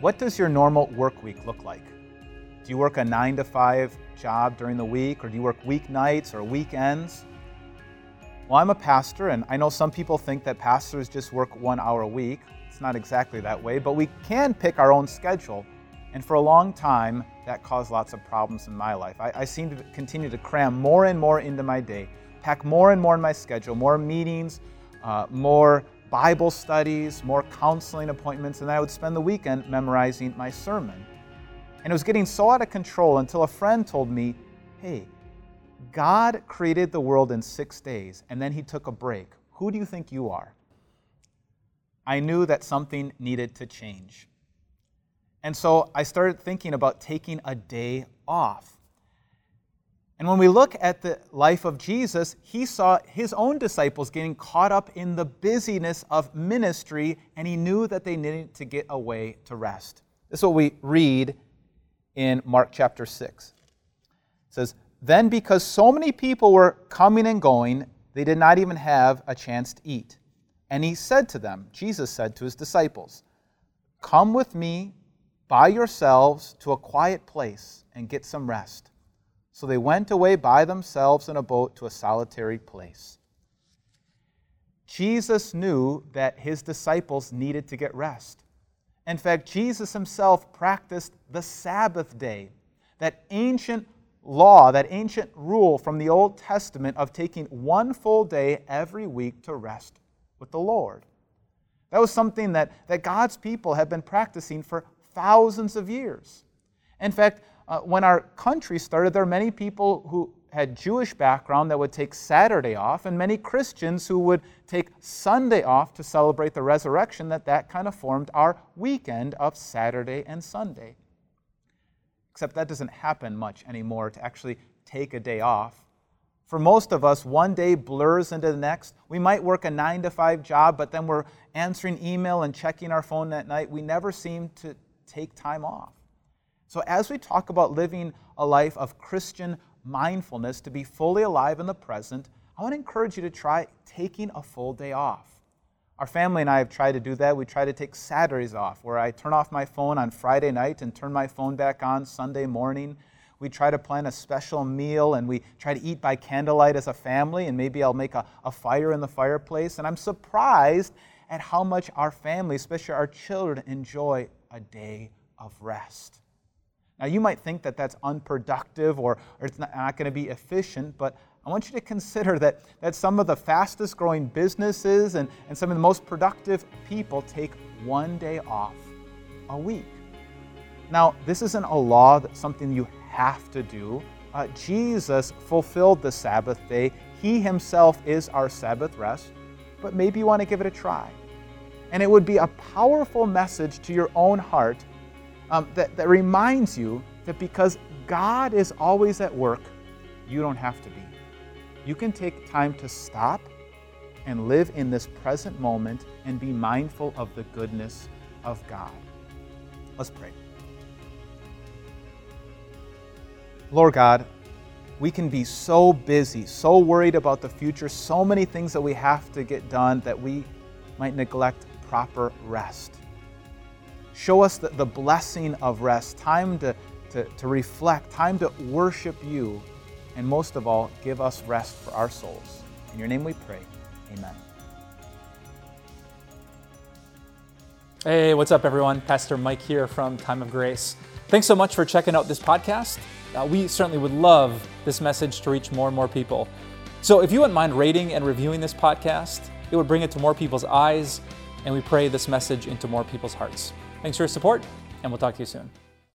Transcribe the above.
What does your normal work week look like? Do you work a nine to five job during the week, or do you work weeknights or weekends? Well, I'm a pastor, and I know some people think that pastors just work one hour a week. It's not exactly that way, but we can pick our own schedule. And for a long time, that caused lots of problems in my life. I, I seem to continue to cram more and more into my day, pack more and more in my schedule, more meetings, uh, more Bible studies, more counseling appointments, and I would spend the weekend memorizing my sermon. And it was getting so out of control until a friend told me, hey, God created the world in six days, and then he took a break. Who do you think you are? I knew that something needed to change. And so I started thinking about taking a day off. And when we look at the life of Jesus, he saw his own disciples getting caught up in the busyness of ministry, and he knew that they needed to get away to rest. This is what we read in Mark chapter 6. It says, Then because so many people were coming and going, they did not even have a chance to eat. And he said to them, Jesus said to his disciples, Come with me by yourselves to a quiet place and get some rest. So they went away by themselves in a boat to a solitary place. Jesus knew that his disciples needed to get rest. In fact, Jesus himself practiced the Sabbath day, that ancient law, that ancient rule from the Old Testament of taking one full day every week to rest with the Lord. That was something that, that God's people have been practicing for thousands of years. In fact, uh, when our country started, there were many people who had Jewish background that would take Saturday off, and many Christians who would take Sunday off to celebrate the resurrection, that that kind of formed our weekend of Saturday and Sunday. Except that doesn't happen much anymore to actually take a day off. For most of us, one day blurs into the next. We might work a nine to five job, but then we're answering email and checking our phone that night. We never seem to take time off. So, as we talk about living a life of Christian mindfulness to be fully alive in the present, I want to encourage you to try taking a full day off. Our family and I have tried to do that. We try to take Saturdays off, where I turn off my phone on Friday night and turn my phone back on Sunday morning. We try to plan a special meal and we try to eat by candlelight as a family, and maybe I'll make a, a fire in the fireplace. And I'm surprised at how much our family, especially our children, enjoy a day of rest. Now, you might think that that's unproductive or, or it's not, not going to be efficient, but I want you to consider that, that some of the fastest growing businesses and, and some of the most productive people take one day off a week. Now, this isn't a law that's something you have to do. Uh, Jesus fulfilled the Sabbath day. He himself is our Sabbath rest, but maybe you want to give it a try. And it would be a powerful message to your own heart um, that, that reminds you that because God is always at work, you don't have to be. You can take time to stop and live in this present moment and be mindful of the goodness of God. Let's pray. Lord God, we can be so busy, so worried about the future, so many things that we have to get done that we might neglect proper rest. Show us the, the blessing of rest, time to, to, to reflect, time to worship you, and most of all, give us rest for our souls. In your name we pray. Amen. Hey, what's up, everyone? Pastor Mike here from Time of Grace. Thanks so much for checking out this podcast. Uh, we certainly would love this message to reach more and more people. So if you wouldn't mind rating and reviewing this podcast, it would bring it to more people's eyes, and we pray this message into more people's hearts. Thanks for your support, and we'll talk to you soon.